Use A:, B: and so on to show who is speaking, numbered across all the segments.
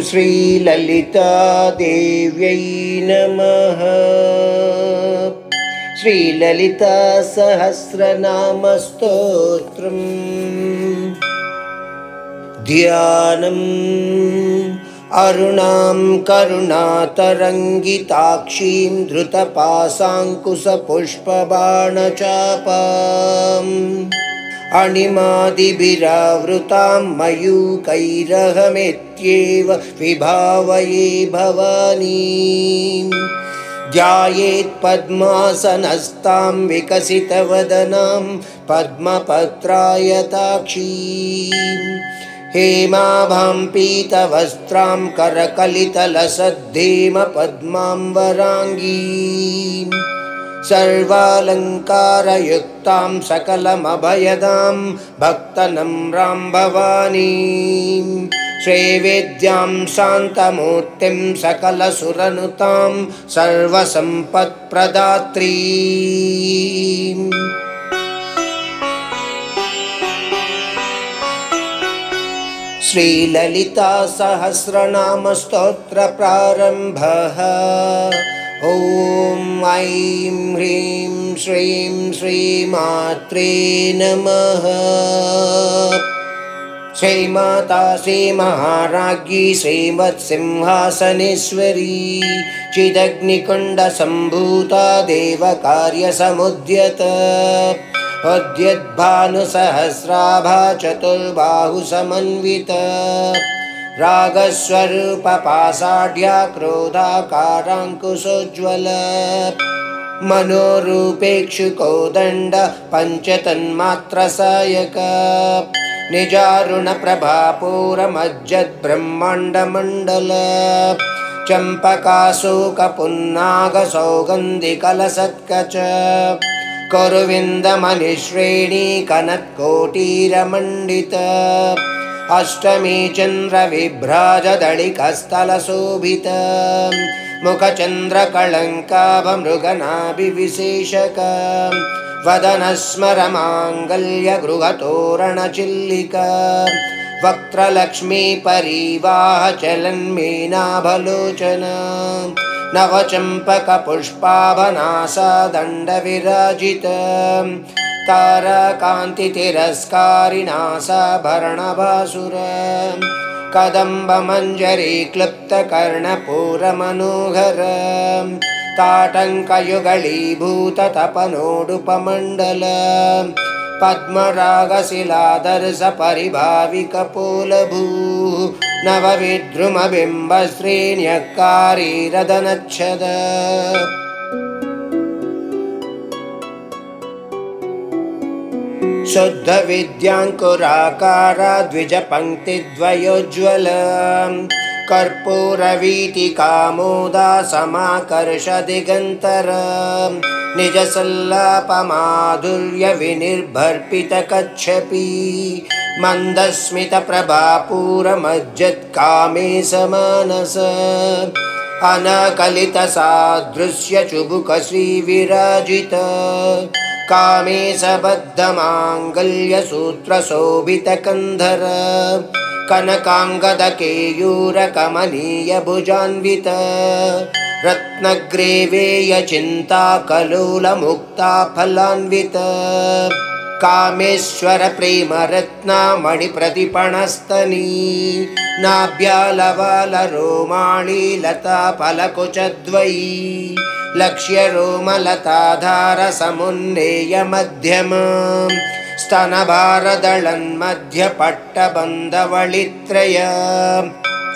A: श्रीललितादेव्यै नमः। श्रीललितासहस्रनामस्तोत्रम्। ध्यानम् अरुणां करुणातरङ्गिताक्षीं धृतपासाङ्कुशपुष्पबाणचापाम् अणिमादिभिरावृतां मयूकैरहमित्येव विभावये भवानी। ध्यायेत्पद्मासनस्तां विकसितवदनां पद्मपत्रायताक्षी हेमाभां पीतवस्त्रां करकलितलसद्धेम पद्माम्बराङ्गी सर्वालङ्कारयुक्तां सकलमभयदां भक्तनम्रां भवानी। श्रीवेद्यां शान्तमूर्तिं सकलसुरनुतां सर्वसम्पत्प्रदात्री। श्रीललितासहस्रनामस्तोत्रप्रारम्भः ॐ ऐं ह्रीं श्रीं श्रीमात्रे नमः। श्रीमाता श्रीमहाराज्ञी श्रीमत्सिंहासनेश्वरी चिदग्निकुण्डसम्भूता देवकार्यसमुद्यत अद्यद्भानुसहस्राभा चतुर्बाहुसमन्वित रागस्वरूपपासाढ्या क्रोधाकाराङ्कुशोज्ज्वल मनोरूपेक्षुकोदण्ड पञ्चतन्मात्रसायक। निजारुणप्रभापूरमज्जद्ब्रह्माण्डमण्डल चम्पकाशोकपुन्नागसौगन्धिकलसत्कच। कुरुविन्दमनिश्रेणी कनत्कोटीरमण्डित अष्टमी चन्द्रविभ्राजदळिकस्थलशोभित मुखचन्द्रकळङ्काभमृगनाभिविशेषक वदनस्मरमाङ्गल्यगृहतोरणचिल्लिक। वक्त्रलक्ष्मी परिवाह चलन्मीनाभलोचन नवचम्पकपुष्पाभनासा दण्डविराजित ताराकान्तितिरस्कारिणासाभरणभासुर कदम्बमञ्जरी क्लुप्तकर्णपूरमनोहर। ताटङ्कयुगलीभूततपनोडुपमण्डल पद्मरागशिलादर्श परिभाविकपोलभू नवविद्रुमबिम्बश्रेण्यकारीरदनच्छद शुद्धविद्याङ्कुराकारा द्विजपङ्क्तिद्वयोज्ज्वल कर्पूरवीतिकामोदा समाकर्ष दिगन्तर निजसल्लापमाधुर्यविनिर्भर्पितकच्छपि। मन्दस्मितप्रभापूरमज्जत्कामे समानस अनकलितसादृश्यचुबुकश्रीविराजित कामे सबद्धमाङ्गल्यसूत्रशोभितकन्धर कनकाङ्गदकेयूरकमनीयभुजान्वित रत्नग्रेवेयचिन्ताकलोलमुक्ता फलान्वित कामेश्वरप्रेमरत्नामणिप्रतिपणस्तनी। नाभ्यालवालरोमाणि लताफलकुचद्वयी लक्ष्यरोमलताधारसमुन्नेयमध्यम। स्तनभारदळन्मध्यपट्टबन्धवळित्रय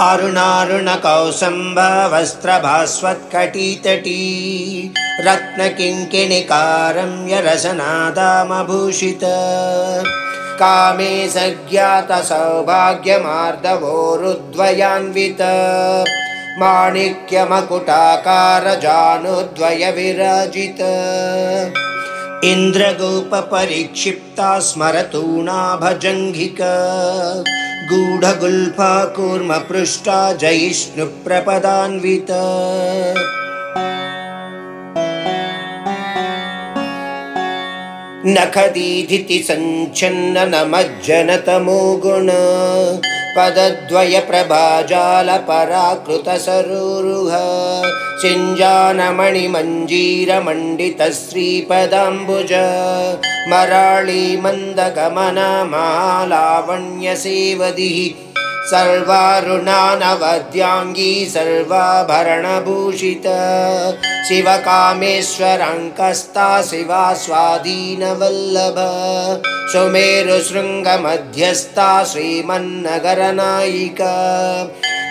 A: अरुणारुणकौसम्भवस्त्रभास्वत्कटीतटी। रत्नकिङ्किणिकारम्यरसनादामभूषित। कामे सज्ञातसौभाग्यमार्दवोरुद्वयान्वित माणिक्यमकुटाकारजानुद्वयविराजित। इन्द्रगोपपरिक्षिप्ता स्मरतूणाभजङ्घिक गूढगुल्फा कूर्मपृष्टा जयिष्णुप्रपदान्वित। नखदीधिति सञ्छन्न नमज्जनतमो गुण पदद्वयप्रभाजालपराकृतसरोरुह। सिञ्जानमणिमञ्जीरमण्डितश्रीपदाम्बुज। मराळी मन्दगमनमालावण्यसेवदिः सर्वारुणानवद्याङ्गी सर्वाभरणभूषित। शिवकामेश्वरङ्कस्ता शिवा स्वाधीनवल्लभ सुमेरुशृङ्गमध्यस्था श्रीमन्नगरनायिका।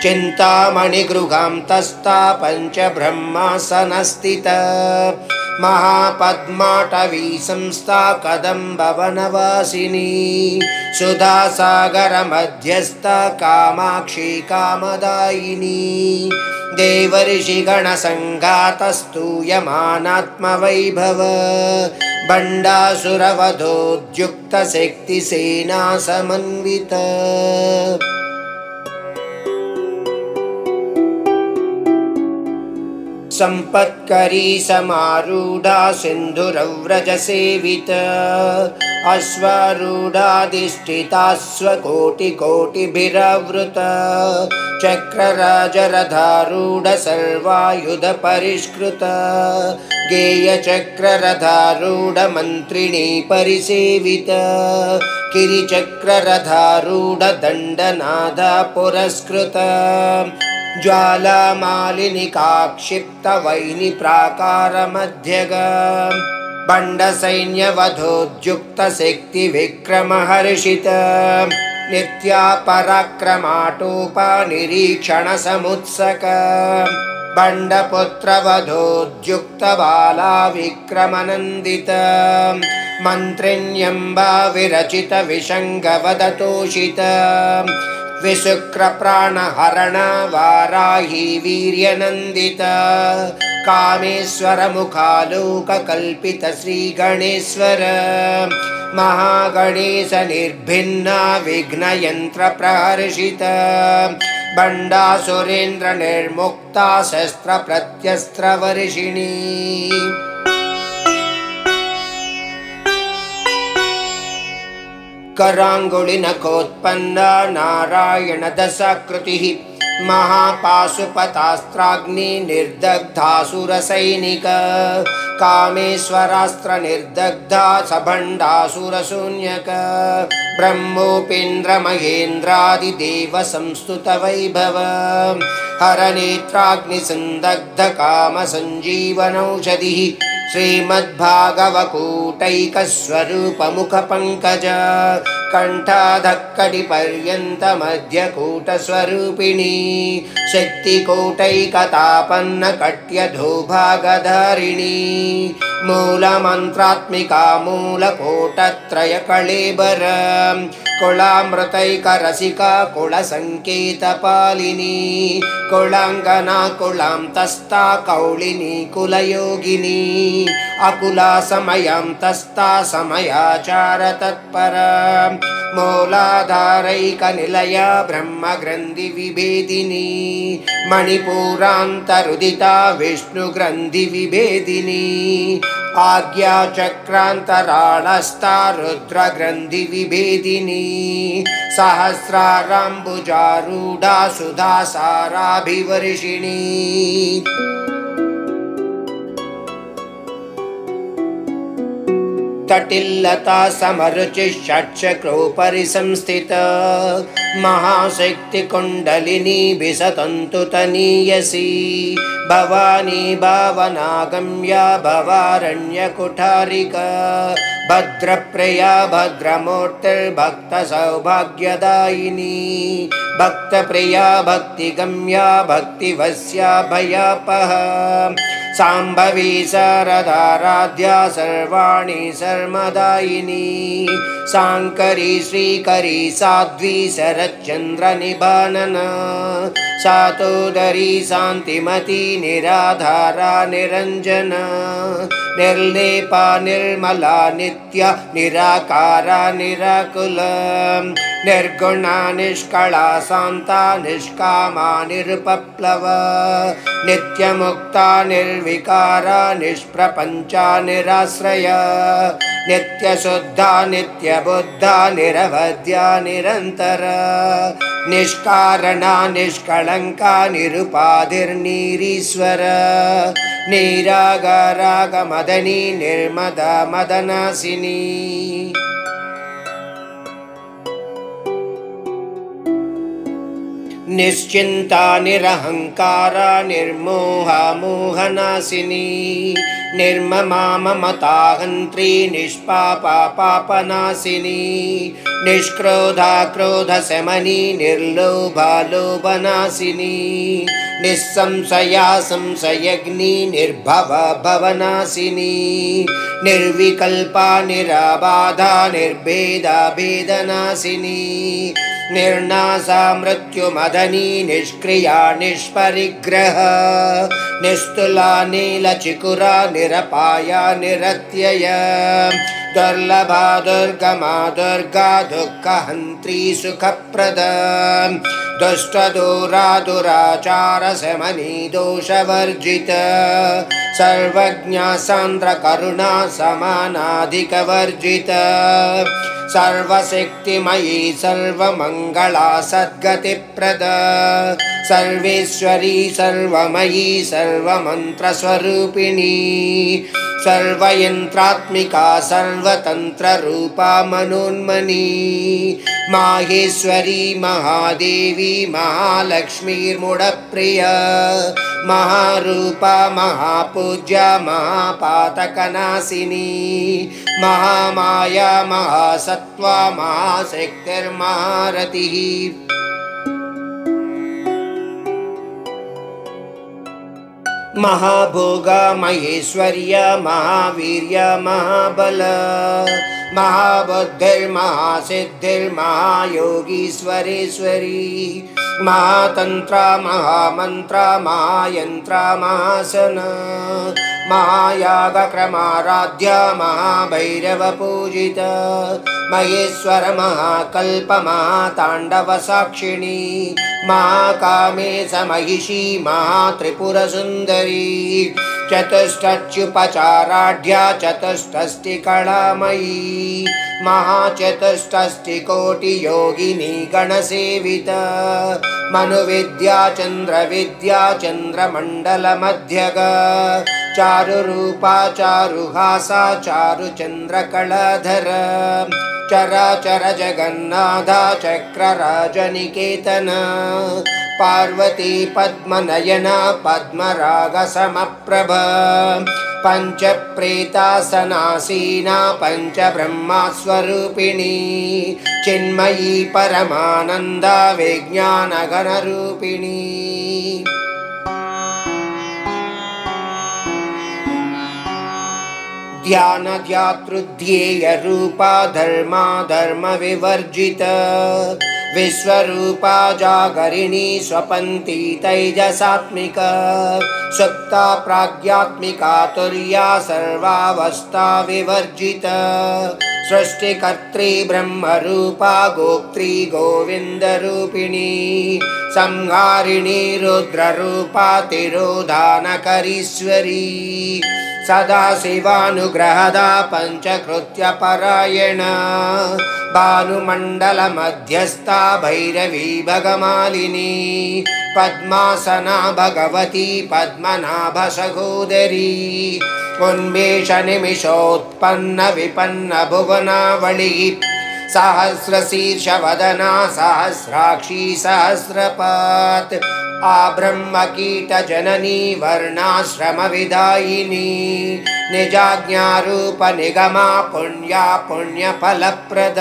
A: चिन्तामणिगृहां तस्ता पञ्चब्रह्मासनस्थित। महापद्माटवी संस्था कदम्बवनवासिनी। सुधासागरमध्यस्था कामाक्षी कामदायिनी। देवर्षिगणसङ्घातस्तूयमानात्मवैभव बण्डासुरवधोद्युक्तशक्तिसेना समन्वित सम्पत्करी समारूढा सिन्धुरव्रजसेवित अश्वारूढाधिष्ठितास्वकोटिकोटिभिरवृत चक्रराजरथारूढ सर्वायुधपरिष्कृत गेयचक्ररथारूढमन्त्रिणी परिसेवित किरिचक्ररथारूढदण्डनादा पुरस्कृत ज्वालामालिनिकाक्षिप्तवैनि प्राकारमध्यग। बण्डसैन्यवधोद्युक्तशक्तिविक्रमहर्षित। नित्यापराक्रमाटोपनिरीक्षणसमुत्सक। बण्डपुत्रवधोद्युक्तबाला विक्रमनन्दित मन्त्रिण्यम्बा विरचितविशङ्गवदतोषित विशुक्रप्राणहरण वाराही वीर्यनन्दित। कामेश्वरमुखालोककल्पित श्रीगणेश्वर महागणेश निर्भिन्ना बण्डासुरेन्द्रनिर्मुक्ता शस्त्रप्रत्यस्त्रवर्षिणी कराङ्गुलिनकोत्पन्ना नारायणदशाकृतिः महापाशुपतास्त्राग्नि निर्दग्धासुरसैनिक कामेश्वरास्त्रनिर्दग्धा सभण्डासुरशून्यक ब्रह्मोपेन्द्रमहेन्द्रादिदेव संस्तुतवैभव हरनेत्राग्निसन्दग्धकामसञ्जीवनौषधिः श्रीमद्भागवकूटैकस्वरूपमुखपङ्कज कण्ठाधक्कटिपर्यन्तमध्यकूटस्वरूपिणी शक्तिकूटैकतापन्नकट्यधोभागधारिणी मूलमन्त्रात्मिका मूलकोटत्रयकळेबर कुलामृतैकरसिका कुलसङ्केतपालिनी कुलाङ्गना कुलां तस्ता कौलिनी कुलयोगिनी अकुला समयं तस्ता समयाचार तत्पर मूलाधारैकनिलया ब्रह्मग्रन्थिविभेदिनी मणिपुरान्तरुदिता विष्णुग्रन्थिविभेदिनी आज्ञाचक्रान्तराळस्ता रुद्रग्रन्थिविभेदिनी सहस्राराम्बुजारूढा सुधासाराभिवर्षिणी तटिल्लता समरुचि षट्चक्रोपरि संस्थित महाशक्तिकुण्डलिनी विसतन्तु तनीयसी भवानी भावनागम्या भवारण्यकुठारिका। भद्रप्रिया भद्रमूर्तिर्भक्तसौभाग्यदायिनी। भक्तप्रिया भक्तिगम्या भक्तिवस्या भयापः साम्भवी शारदाराध्या सर्वाणि शर्मदायिनी साङ्करी श्रीकरी साध्वी शरच्चन्द्रनिभानन सातोदरी शान्तिमती निराधारा निरञ्जन निर्लेपा निर्मला नित्या निराकारा निराकुल। निर्गुणा निष्कला शान्ता निष्कामा निरुपप्लव। नित्यमुक्ता निर्विकारा निष्प्रपञ्चा निराश्रय। नित्यशुद्धा नित्यबुद्धा निरवद्या निरन्तर। निष्कारणा निष्कळङ्का निरुपाधिर्नीरीश्वर। नीरागरागमदनी निर्मदा मदनासिनी निश्चिन्ता निरहङ्कारा निर्मोहा मोहनासिनी निर्ममा ममताहन्त्री निष्पापा पापनाशिनी निष्क्रोधा क्रोधशमनी निर्लोभा लोभनाशिनी निःसंशया संशयग्नि निर्भव भवनाशिनी निर्विकल्पा निराबाधा निर्भेदा भेदनाशिनी निर्नासा मृत्युमदनी निष्क्रिया निष्परिग्रह निस्तुला नीलचिकुरा निरपाया निरत्यय दुर्लभा दुर्गमा दुर्गा दुःखहन्त्री सुखप्रद। दुष्टदूरा दुराचारशमनी दोषवर्जित। सर्वज्ञा सान्द्रकरुणा समानाधिकवर्जित सर्वशक्तिमयी सर्वमङ्गला सद्गतिप्रद। सर्वेश्वरी सर्वमयी सर्वमन्त्रस्वरूपिणी। सर्वयन्त्रात्मिका सर्वतन्त्ररूपा मनोन्मनी माहेश्वरी महादेवी महालक्ष्मीर्मुडप्रिया महारूपा महापूज्या महापातकनाशिनी। महामाया महासत्त्वा महाशक्तिर्महारतिः महाभोगा महेश्वर्य महावीर्य महाबल। महाबुद्धिर्महासिद्धिर्महायोगीश्वरेश्वरी। महातन्त्रा महामन्त्रा महायन्त्रा महासन। महायागक्रमाराध्या महाभैरवपूजित। महेश्वर महाकल्प महाताण्डवसाक्षिणी महाकामे समहिषी महात्रिपुरसुन्दरी चतुष्टच्युपचाराढ्या चतुष्टस्तिकलामयी महाचतुष्टस्तिकोटियोगिनी गणसेवित। मनुविद्या चन्द्रविद्या चन्द्रमण्डलमध्यग चारुरूपा चारुहासा चारुचन्द्रकलाधर चराचर जगन्नाथा चक्रराजनिकेतन। पार्वती पद्मनयना पद्मरागसमप्रभ। पञ्चप्रेतासनासीना पञ्चब्रह्मस्वरूपिणी। चिन्मयी परमानन्दा विज्ञानगणरूपिणी ध्यानध्यातृध्येयरूपा धर्मा धर्मविवर्जित विश्वरूपा जागरिणी स्वपन्ती तैजसात्मिक। सुप्ता प्राज्ञात्मिका तुर्या सर्वावस्था विवर्जित। सृष्टिकर्त्री ब्रह्मरूपा गोप्त्री गोविन्दरूपिणी। संहारिणी रुद्ररूपा तिरोधानकरीश्वरी। सदा शिवानुग्रहदा पञ्चकृत्यपरायण भानुमण्डलमध्यस्था भैरवी भगमालिनी। पद्मासना भगवती पद्मनाभसहोदरी। उन्मेषनिमिषोत्पन्न विपन्न भुवनावळि सहस्रशीर्षवदना सहस्राक्षी सहस्रपात्। आब्रह्मकीटजननी वर्णाश्रमविदायिनी निजाज्ञारूपनिगमा पुण्या पुण्यफलप्रद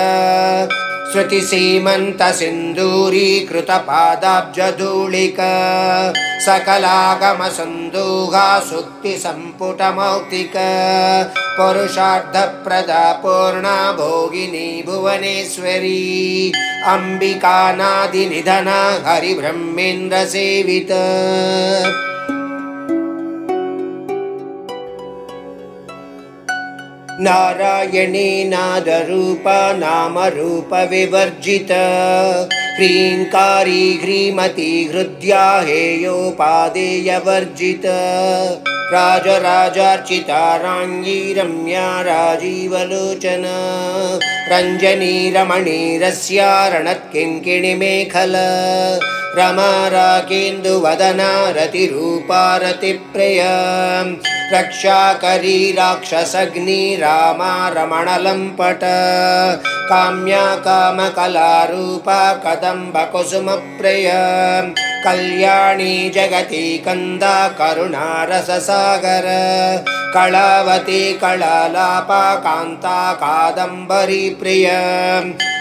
A: श्रुतिसीमन्तसिन्दूरीकृतपादाब्जधूलिक सकलागमसन्दोहा सुक्तिसम्पुटमौक्तिक पुरुषार्थप्रदा पूर्णा भोगिनी भुवनेश्वरी। अम्बिकानादिनिधना हरिब्रह्मेन्द्रसेवित नारायणे नादरूपा नामरूपविवर्जित। ह्रीङ्कारी ह्रीमती हृद्या हेयोपादेयवर्जित। राजराजार्चिताराङ्गी रम्या राजीवलोचन। रञ्जनी रमणीरस्यारणत्किङ्किणिमेखल रमाराकेन्दुवदना रतिरूपारतिप्रिय रक्षाकरी राक्षसग्नि रामा रमणलम्पट काम्या कामकलारूपा कदम्बकुसुमप्रिय कल्याणी जगति कन्दा करुणारससागर। कलावती कलालापा कान्ता कादम्बरी प्रिय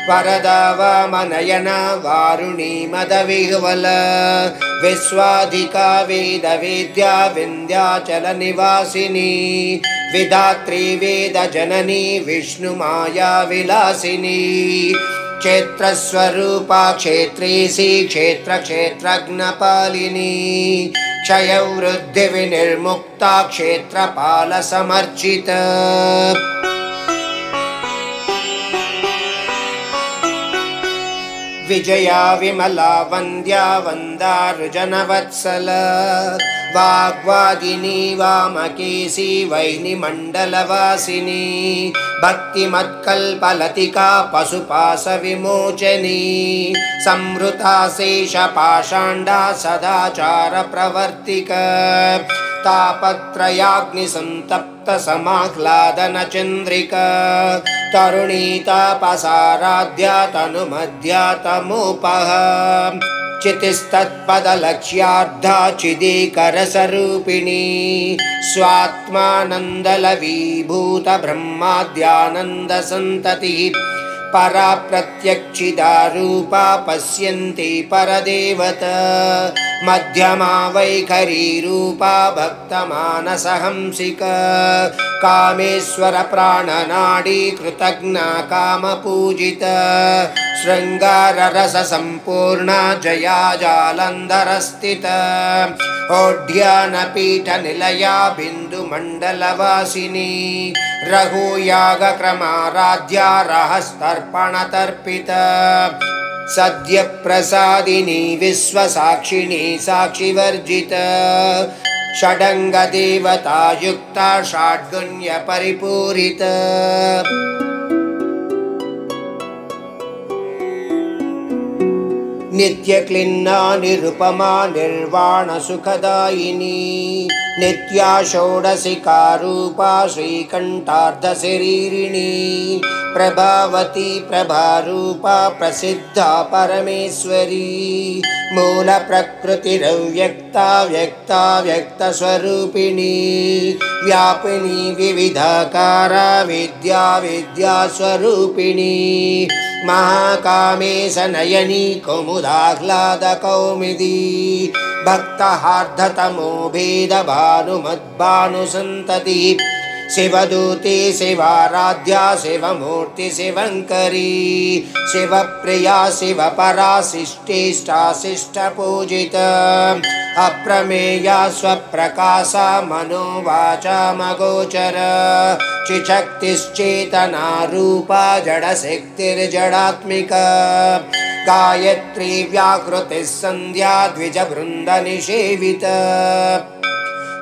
A: वरदा वामनयना वारुणी मदविह्वल विश्वाधिका वेदवेद्या विन्ध्याचलनिवासिनी विधात्री वेदजननी विष्णुमाया विलासिनी क्षेत्रस्वरूपा क्षेत्रेशी क्षेत्रक्षेत्रज्ञपालिनी। क्षयवृद्धिविनिर्मुक्ता क्षेत्रपालसमर्चित विजया विमला वन्द्या वन्दारुजनवत्सल। वाग्वादिनी वामकेशी वैनिमण्डलवासिनी भक्तिमत्कल्पलतिका पशुपाशविमोचनी संहृता शेषपाषाण्डा सदाचारप्रवर्तिक तापत्रयाग्निसन्तप्तसमाह्लादनचन्द्रिका तरुणीतापसाराध्या तनुमध्यातमुपः चितिस्तत्पदलक्ष्यार्धा चिदीकरसरूपिणी स्वात्मानन्दलवीभूतब्रह्माद्यानन्दसन्ततिः परा प्रत्यक्षिदारूपा पश्यन्ति परदेवत। मध्यमा वैखरीरूपा भक्तमानसहंसिक कामेश्वर प्राणनाडी कृतज्ञा कामपूजित शृङ्गाररससम्पूर्णा जया जालन्धरस्थित ओढ्यानपीठनिलया बिन्दुमण्डलवासिनी रघुयागक्रमाराध्या रहस्तर्पणतर्पित सद्यप्रसादिनी विश्वसाक्षिणी साक्षिवर्जित। षडङ्गदेवतायुक्ता षाड्गुण्यपरिपूरित नित्यक्लिन्ना निरुपमा निर्वाणसुखदायिनी नित्या षोडशिकारूपा श्रीकण्ठार्धशरीरिणी। प्रभावती प्रभारूपा प्रसिद्धा परमेश्वरी। मूलप्रकृतिरव्यक्ता व्यक्ता व्यक्तस्वरूपिणी। व्यापिनी विविधाकारा विद्या विद्यास्वरूपिणी। महाकामेशनयनी कौमुदाह्लादकौमुदी भक्तहार्धतमो भेदभानुमद्भानुसन्ततिः शिवदूते शिवाराध्या शिवमूर्ति शिवङ्करी। शिवप्रिया शिवपराशिष्टेष्टाशिष्टपूजित अप्रमेया स्वप्रकाशा मनोवाचामगोचर चिशक्तिश्चेतना रूपा जडशक्तिर्जडात्मिका गायत्री व्याकृतिः सन्ध्या द्विजवृन्दनिषेवित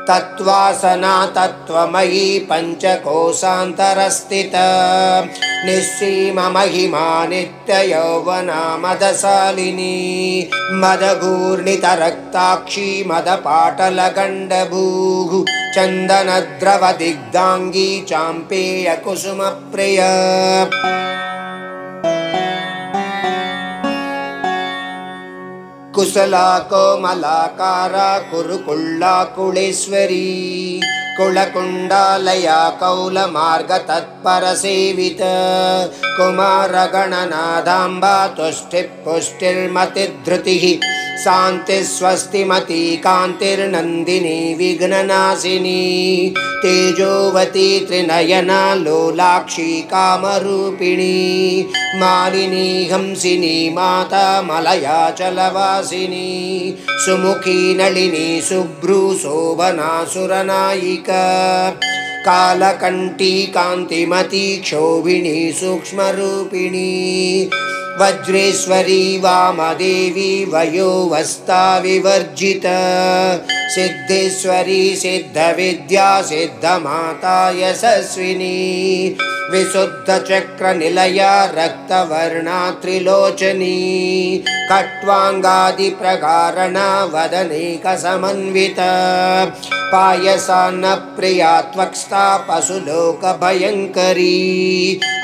A: तत्त्वासना तत्त्वमयी पञ्चकोशान्तरस्थित। निःसीममहिमा नित्ययौवना मदशालिनी मदघूर्णितरक्ताक्षी मदपाटलगण्डभूः। चन्दनद्रवदिग्धाङ्गी चाम्पेयकुसुमप्रिय कुशला कोमलाकारा कुरुकुल्ला कुलेश्वरी कुलकुण्डालया कौलमार्गतत्परसेवित कुमारगणनादाम्बा तुष्टिः पुष्टिर्मतिधृतिः शान्तिस्वस्तिमती कान्तिर्नन्दिनी विघ्ननाशिनी तेजोवती त्रिनयना लोलाक्षी कामरूपिणी मालिनी हंसिनी माता मलयाचलवासिनी सुमुखी नलिनी शुभ्रू शोभनासुरनायिका कालकण्ठी कान्तिमती क्षोभिणी सूक्ष्मरूपिणी वज्रेश्वरी वामदेवी वयोवस्ता विवर्जित सिद्धेश्वरी सिद्धविद्या सिद्धमाता यशस्विनी विशुद्धचक्रनिलया रक्तवर्णा त्रिलोचनी कट्वाङ्गादिप्रकारणा वदनेकसमन्वित पायसान्नप्रिया त्वक्स्ता पशुलोकभयङ्करी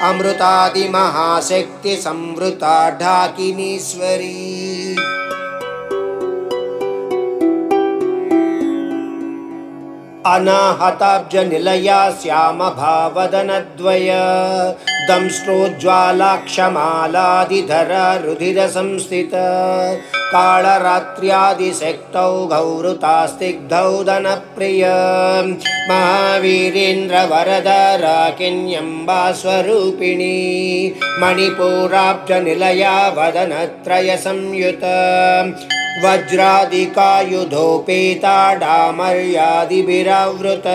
A: अमृतादिमहाशक्तिसंवृता ढाकिनीश्वरी अनाहताब्जनिलया श्यामभावदनद्वय। दंष्ट्रोज्ज्वालाक्षमालादिधरा रुधिरसंस्थित। कालरात्र्यादिशक्तौ गौरुतास्तिग्धौ दनप्रिय महावीरेन्द्रवरदराकिन्यम्बा स्वरूपिणी मणिपुराब्जनिलया वदनत्रयसंयुत वज्रादिकायुधोपेता डामर्यादिभिरावृत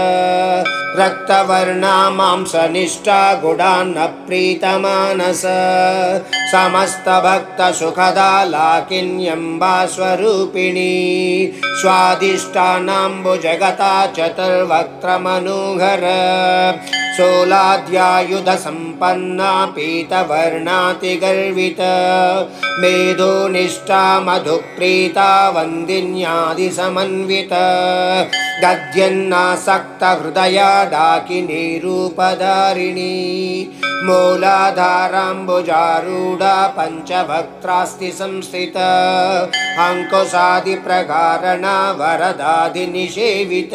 A: रक्तवर्णा मांसनिष्ठा गुडान्न प्रीतमानस समस्तभक्तसुखदा लाकिन्यम्बा स्वरूपिणी स्वादिष्टानाम्बुजगता चतुर्वक्त्रमनोहर सोलाद्यायुधसम्पन्ना पीतवर्णातिगर्वित मेधोनिष्ठा मधुप्रीता वन्दिन्यादिसमन्वित गद्यन्नासक्तहृदया डाकिनीरूपधारिणी मूलाधाराम्बुजारूढा पञ्चभक्त्रास्ति संस्थित अङ्कुशादिप्रकारणा वरदादिनिषेवित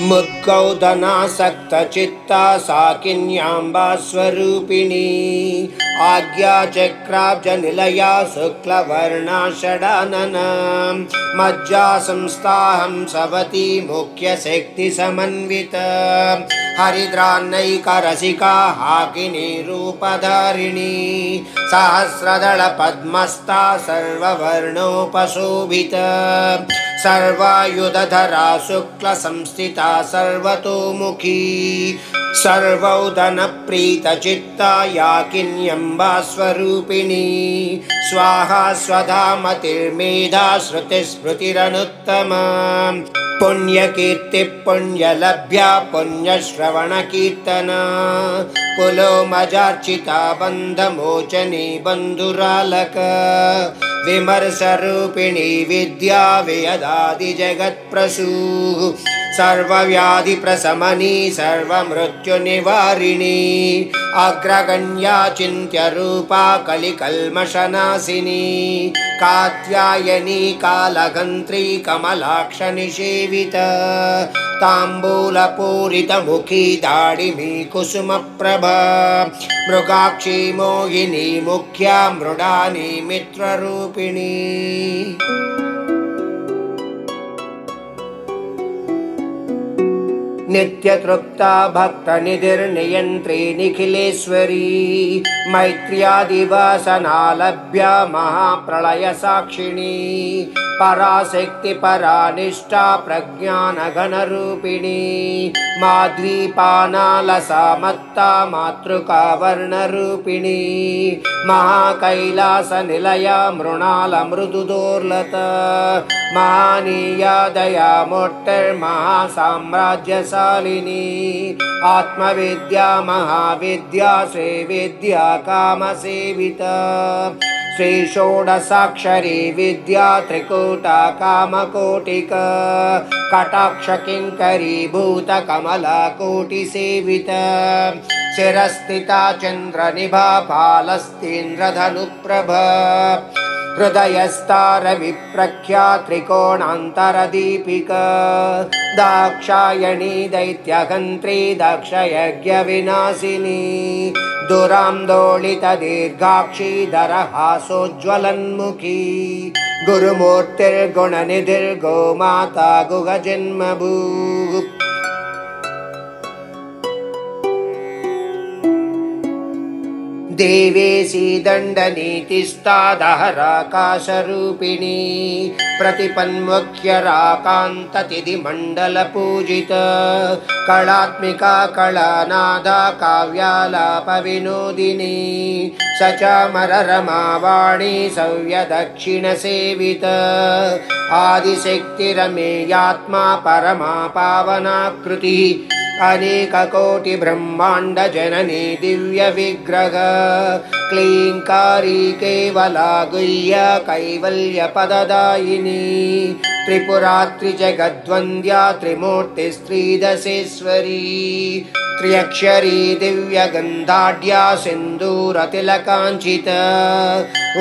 A: मुद्गौदनासक्तचित्ता सा किन्याम्बा स्वरूपिणी आज्ञाचक्राब्जनिलया शुक्लवर्णा षडानन मज्जा संस्थाहं सवती मुख्यशक्तिसमन्वित। हरिद्रान्नैकरसिका हाकिनी रूपधारिणी सहस्रदळपद्मस्ता सर्ववर्णोपशोभित सर्वायुधधरा शुक्लसंस्थिता सर्वतोमुखी। सर्वौदनप्रीतचित्ता या किन्यम्बा स्वरूपिणी। स्वाहा स्वधा मतिर्मेधा श्रुतिस्मृतिरनुत्तमा। पुण्यकीर्तिः पुण्यलभ्या पुण्यश्रवणकीर्तना। पुलोमजार्चिता बन्धमोचनी बन्धुरालक। विमर्शरूपिणी विद्या वेदादिजगत्प्रसूः सर्वव्याधिप्रशमनी सर्वमृत्युनिवारिणी अग्रगण्या चिन्त्यरूपा कलिकल्मषनाशिनी कात्यायनी कालगन्त्री कमलाक्षनिषेवित ताम्बूलपूरितमुखी दाडिमी कुसुमप्रभा मृगाक्षी मोहिनी मुख्या मृडानी मित्ररूपिणी नित्यतृप्ता भक्तनिधिर्नियन्त्री निखिलेश्वरी मैत्र्यादिवासनालभ्या महाप्रलयसाक्षिणी। पराशक्तिपरानिष्ठा प्रज्ञानघनरूपिणी माध्वीपानालसा मत्ता मातृकावर्णरूपिणी। महाकैलासनिलया मृणालमृदुदोर्लत। महानीया दया मोट्टिर्महासाम्राज्यशालिनी आत्मविद्या महाविद्या श्रीविद्या कामसेविता। श्रीषोडसाक्षरी विद्या त्रिकूटा कामकोटिक। कटाक्षकिङ्करी भूतकमलकोटिसेवित शिरस्थिता चन्द्रनिभा फालस्तीन्द्रधनुप्रभ त्रिकोणान्तरदीपिका दाक्षायणी दैत्यगन्त्री दक्षयज्ञविनाशिनी। दुरान्दोलितदीर्घाक्षीधरहासोज्ज्वलन्मुखी गुरुमूर्तिर्गुणनिधिर्गो माता गुगजन्मभू देवेशी दण्डनीतिस्तादहराकाशरूपिणी प्रतिपन्मुख्यराकान्ततिथिमण्डलपूजित कलात्मिका कलानादा काव्यालापविनोदिनी स च मररमावाणी सव्यदक्षिणसेवित आदिशक्तिरमेयात्मा परमा पावनाकृतिः अनेककोटिब्रह्माण्डजननी दिव्यविग्रह। क्लीङ्कारी केवला गुह्य कैवल्यपददायिनी। त्रिपुरात्रिजगद्वन्द्या त्रिमूर्तिस्त्रीदशेश्वरी त्र्यक्षरी दिव्यगन्धाढ्या सिन्दूरतिलकाञ्चित।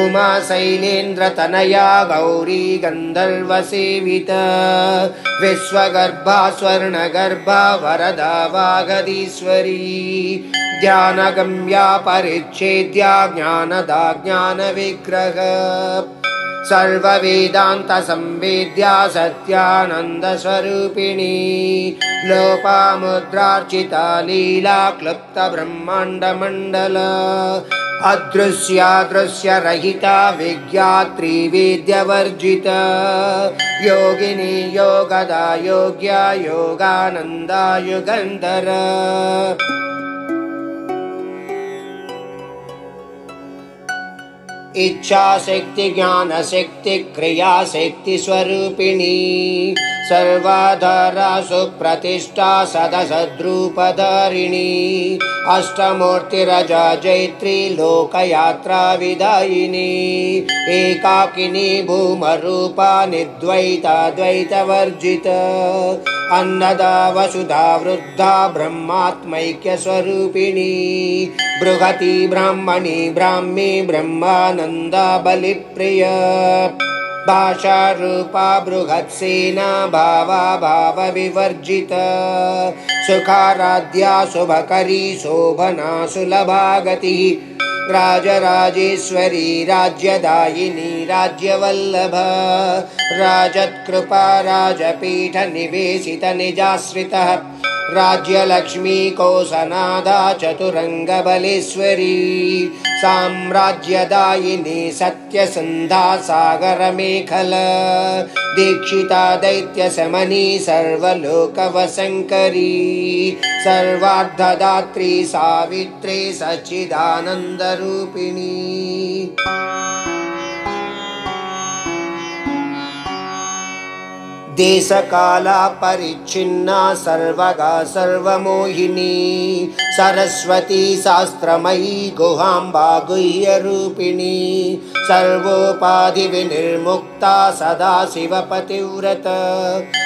A: उमा शैलेन्द्रतनया गौरी गन्धर्वसेवित विश्वगर्भा स्वर्णगर्भा वरदा वागदीश्वरी। ध्यानगम्या परिच्छेद्या ज्ञानदा ज्ञानविग्रह सर्ववेदान्तसंवेद्या सत्यानन्दस्वरूपिणी लोपामुद्रार्चिता लीला क्लुप्तब्रह्माण्डमण्डल अदृश्यादृश्यरहिता विज्ञात्रिवेद्यवर्जित योगिनी योगदा योग्या योगानन्दा युगन्धर इच्छाशक्ति ज्ञानशक्ति क्रियाशक्तिस्वरूपिणी सर्वाधारा सुप्रतिष्ठा सदसद्रूपधारिणी। अष्टमूर्तिरजा जैत्री लोकयात्रा विदायिनी एकाकिनी भूमरूपा निर्द्वैता द्वैतवर्जित अन्नदा वसुधा वृद्धा ब्रह्मात्मैक्यस्वरूपिणी बृहती ब्राह्मणी ब्राह्मी ब्रह्मानन्दा बलिप्रिय। भाषारूपा बृहत्सेना भावा भावविवर्जित। सुखाराध्या शुभकरी शोभना सुलभागतिः राजराजेश्वरी राज्यदायिनी राज्यवल्लभ। राजत्कृपा राजपीठनिवेशितनिजाश्रितः राज्यलक्ष्मी कोसनादा चतुरङ्गबलेश्वरी साम्राज्यदायिनी सत्यसन्धा सागरमेखल दीक्षिता दैत्यशमनी सर्वलोकवशङ्करी सर्वार्धदात्री सावित्री सच्चिदानन्दरूपिणी देशकाला परिच्छिन्ना सर्वगा सर्वमोहिनी। सरस्वती शास्त्रमयी गुहाम्बा गुह्यरूपिणी सर्वोपाधिविनिर्मुक्ता सदा शिवपतिव्रत।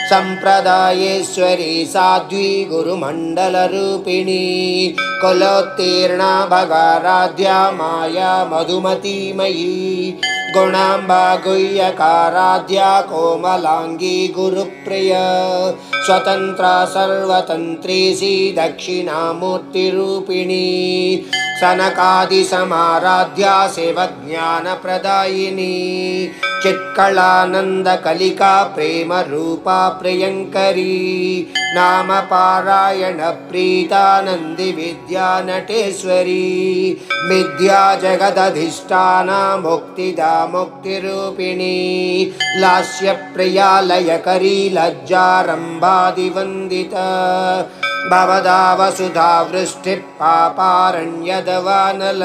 A: सम्प्रदायेश्वरी साध्वी गुरुमण्डलरूपिणी। कुलोत्तीर्णा भगाराध्या माया मधुमतीमयी। गुणाम्बा गुह्यकाराध्या कोमलाङ्गी गुरुप्रिय। स्वतन्त्रा सर्वतन्त्रीसी दक्षिणामूर्तिरूपिणी। सनकादिसमाराध्या शिवज्ञानप्रदायिनी चित्कलानन्दकलिका प्रेमरूपा प्रियङ्करी नाम पारायणप्रीतानन्दिविद्या नटेश्वरी विद्या जगदधिष्ठाना मुक्तिदा मुक्तिरूपिणी लास्यप्रिया लयकरी लज्जारम्भादिवन्दित भवदा वसुधा वृष्टिः पापारण्यदवानल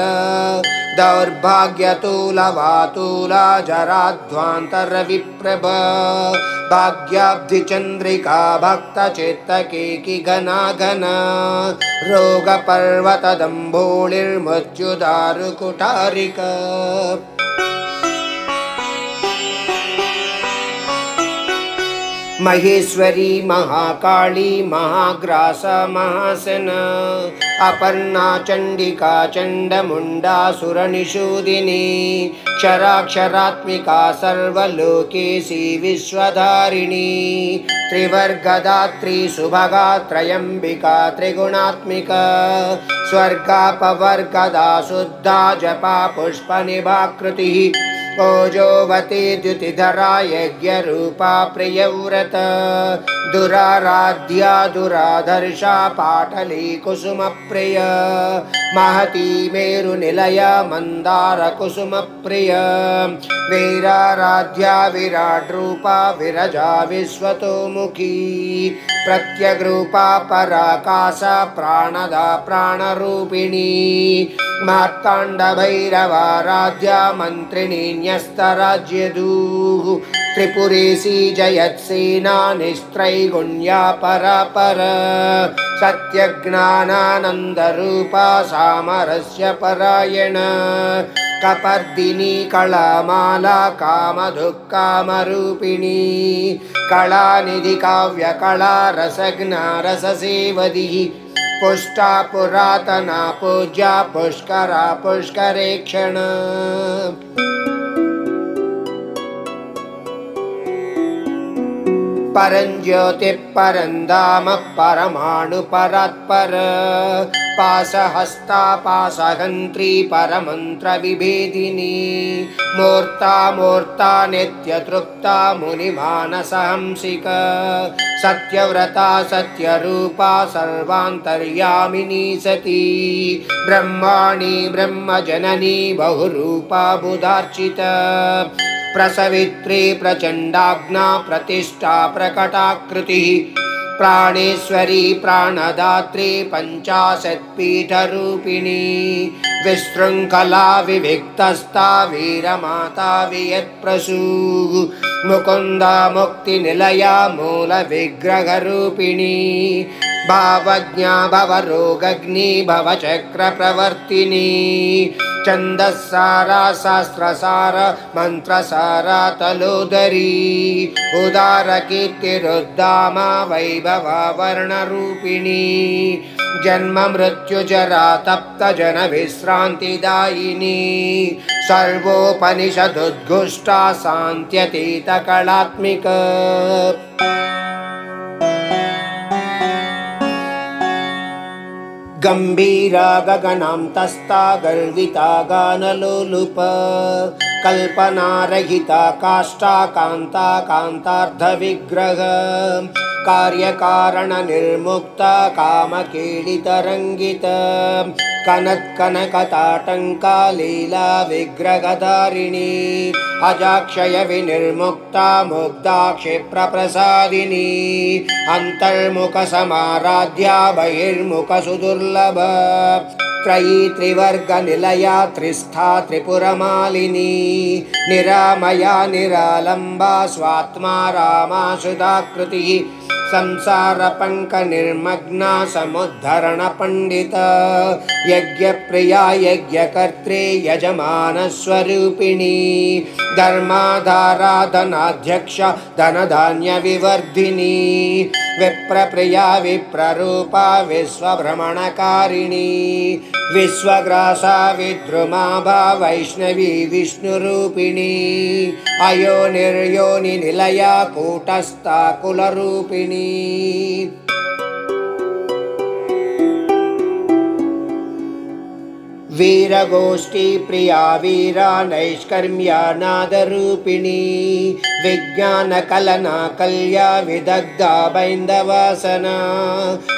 A: दौर्भाग्यतुलवातुला जराध्वान्तरविप्रभ भाग्याब्धिचन्द्रिका भक्तचित्तकेकि घना महेश्वरी महाकाली महाग्रास महासन अपर्णा चण्डिका चण्डमुण्डा सुरनिषूदिनी क्षराक्षरात्मिका सर्वलोकेशी विश्वधारिणी त्रिवर्गदात्री सुभगा त्रयम्बिका त्रिगुणात्मिका स्वर्गापवर्गदा शुद्धा जपा पुष्पनिभाकृतिः ओजोवती द्युतिधरा यज्ञरूपा प्रियव्रत दुराराध्या दुराधर्षा पाटली कुसुमप्रिय। महती मेरुनिलया मन्दारकुसुमप्रिय वीराराध्या विराड्रूपा विरजा विश्वतोमुखी। प्रत्यग्रूपा पराकाशा प्राणदा प्राणरूपिणी मार्ताण्डभैरवाराध्या मन्त्रिणी न्यस्तराज्यदूः त्रिपुरेशी जयत्सेना निस्त्रैगुण्या परापर। सत्यज्ञानानन्दरूपा सामरस्य परायण। कपर्दिनी कलामाला कामधुःकामरूपिणी कलानिधि काव्यकला रसज्ञा रससेवधिः पुष्टा पुरातना पूज्या पुष्करा पुष्करेक्षण परञ्ज्योतिः परन्दाम परमाणुपरात्पर। पाशहस्ता पाशहन्त्री परमन्त्रविभेदिनी। मूर्ता मूर्ता नित्यतृप्ता मुनिमानसहंसिक। सत्यव्रता सत्यरूपा सर्वान्तर्यामिनी सती। ब्रह्माणि ब्रह्मजननी बहुरूपा बुधार्चित। प्रसवित्री प्रचण्डाग्ना प्रतिष्ठा प्रकटाकृतिः। प्राणेश्वरी प्राणदात्री पञ्चाशत्पीठरूपिणी। विशृङ्खला विविक्तस्ता वीरमाता वियत्प्रसूः मुकुन्दा मुक्तिनिलया मूलविग्रहरूपिणी भावज्ञा भवरोगग्नि भवचक्रप्रवर्तिनी छन्दःसारा शास्त्रसार मन्त्रसारा तलोदरी उदारकीर्तिरुद्दामा वैभवा वर्णरूपिणी जन्म मृत्युजरा तप्तजनविश्रान्तिदायिनी सर्वोपनिषदुद्घुष्टा कलात्मिक गम्भीरा गगनान्तस्ता गर्विता गानलोलुप कल्पनारहिता काष्ठा कान्ता कान्तार्धविग्रह कार्यकारणनिर्मुक्ता कामकीडितरङ्गित कनत्कनकताटङ्का लीला विग्रहधारिणी अजाक्षय विनिर्मुक्ता मुग्धा क्षिप्रप्रसादिनी अन्तर्मुखसमाराध्या त्रयी त्रिवर्गनिलया त्रिस्था त्रिपुरमालिनी। निरामया निरालम्बा स्वात्मा रामा सुधाकृतिः संसारपङ्कनिर्मग्ना समुद्धरणपण्डित यज्ञप्रिया यज्ञकर्त्रे यजमानस्वरूपिणी। धर्माधाराधनाध्यक्ष धनधान्यविवर्धिनी। विप्रप्रिया विप्ररूपा विश्वभ्रमणकारिणी। विश्वग्रासा विद्रुमा भा वैष्णवी विष्णुरूपिणी। अयो निर्योनिनिलया कूटस्था कुलरूपिणी believe. प्रिया वीरा नैष्कर्म्या नादरूपिणी विज्ञानकलना कल्या विदग्धा बैन्दवासना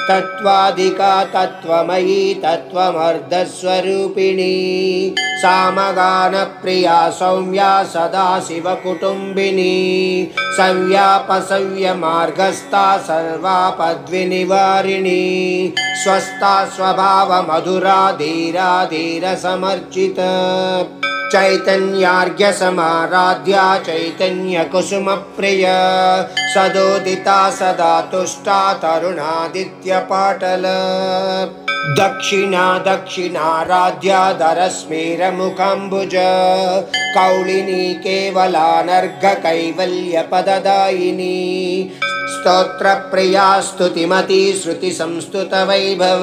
A: तत्त्वाधिका तत्त्वमयी तत्त्वमर्धस्वरूपिणी सामगानप्रिया सौम्या सदा शिवकुटुम्बिनी सव्यापसव्यमार्गस्था सर्वापद्विनिवारिणी स्वस्था स्वभावमधुरा धीरा चैतन्यार्घ्यसमाराध्या चैतन्यकुसुमप्रिय। सदोदिता सदा तुष्टा तरुणादित्यपाटल। दक्षिणा दक्षिणाराध्या दरस्मेरमुखाम्बुज। कौलिनी केवलानर्घकैवल्यपददायिनी। स्तोत्रप्रिया स्तुतिमती श्रुतिसंस्तुतवैभव।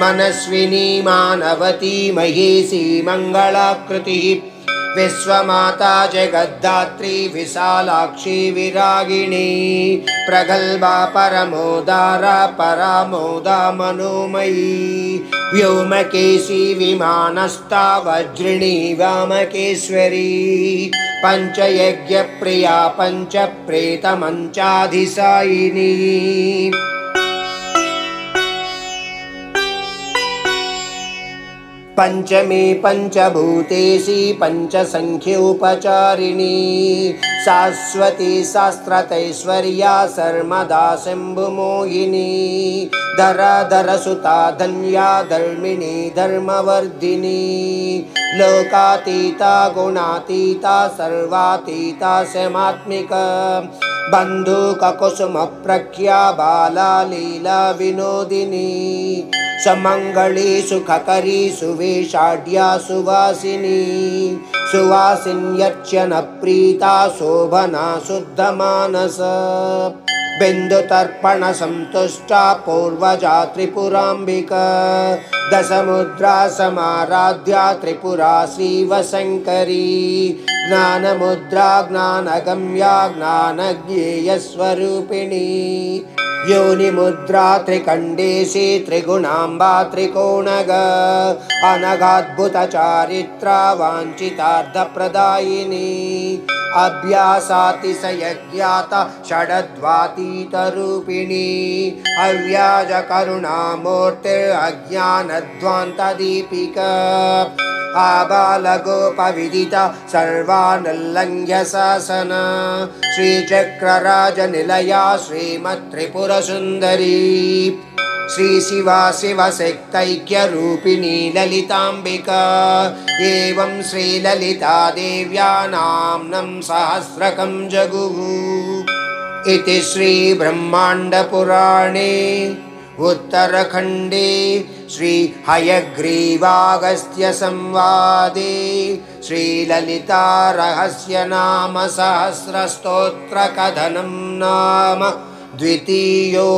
A: मनस्विनी मानवती महेशी मङ्गलाकृतिः विश्वमाता जगद्धात्री विशालाक्षी विरागिणी। प्रगल्भा परमोदारा परामोदा मनोमयी। व्योमकेशी विमानस्था वज्रिणी वामकेश्वरी। पञ्चयज्ञप्रिया पञ्चप्रेतमञ्चाधिसायिनी पञ्चमे पञ्चभूतेशी पञ्चसङ्ख्योपचारिणी शाश्वती शास्त्रतैश्वर्या सर्मदा शम्भुमोहिनी धराधरसुता धन्या धर्मिणी धर्मवर्धिनी लोकातीता गुणातीता सर्वातीता समात्मिक बन्धुककुसुमप्रख्या बाला लीला विनोदिनी समङ्गली सुखकरी सुवेशाढ्या सुवासिनी सुवासिन्यर्चनप्रीता शोभना शुद्धमानस बिन्दुतर्पणसन्तुष्टा पूर्वजा त्रिपुराम्बिका दशमुद्रा समाराध्या त्रिपुरा श्रीवशङ्करी ज्ञानमुद्रा ज्ञानगम्या ज्ञानज्ञेयस्वरूपिणी योनिमुद्रा त्रिकण्डेशी त्रिगुणाम्बा त्रिकोणग अनगाद्भुतचारित्रा वाञ्छितार्थप्रदायिनी अभ्यासातिशयज्ञाता षडद्वातीतरूपिणी अव्याजकरुणामूर्तिरज्ञानध्वान्तदीपिका आबालगोपविदिता सर्वानुल्लङ्घ्य शासन श्रीचक्रराजनिलया श्रीमत्त्रिपुरसुन्दरी श्रीशिवा शिवशक्तैक्यरूपिणी ललिताम्बिका। एवं श्रीललिता देव्या नाम्नं सहस्रकं जगुः इति श्रीब्रह्माण्डपुराणे उत्तरखण्डे श्रीहयग्रीवागस्त्यसंवादे श्रीललितारहस्यनामसहस्रस्तोत्रकथनं नाम द्वितीयोऽध्यायः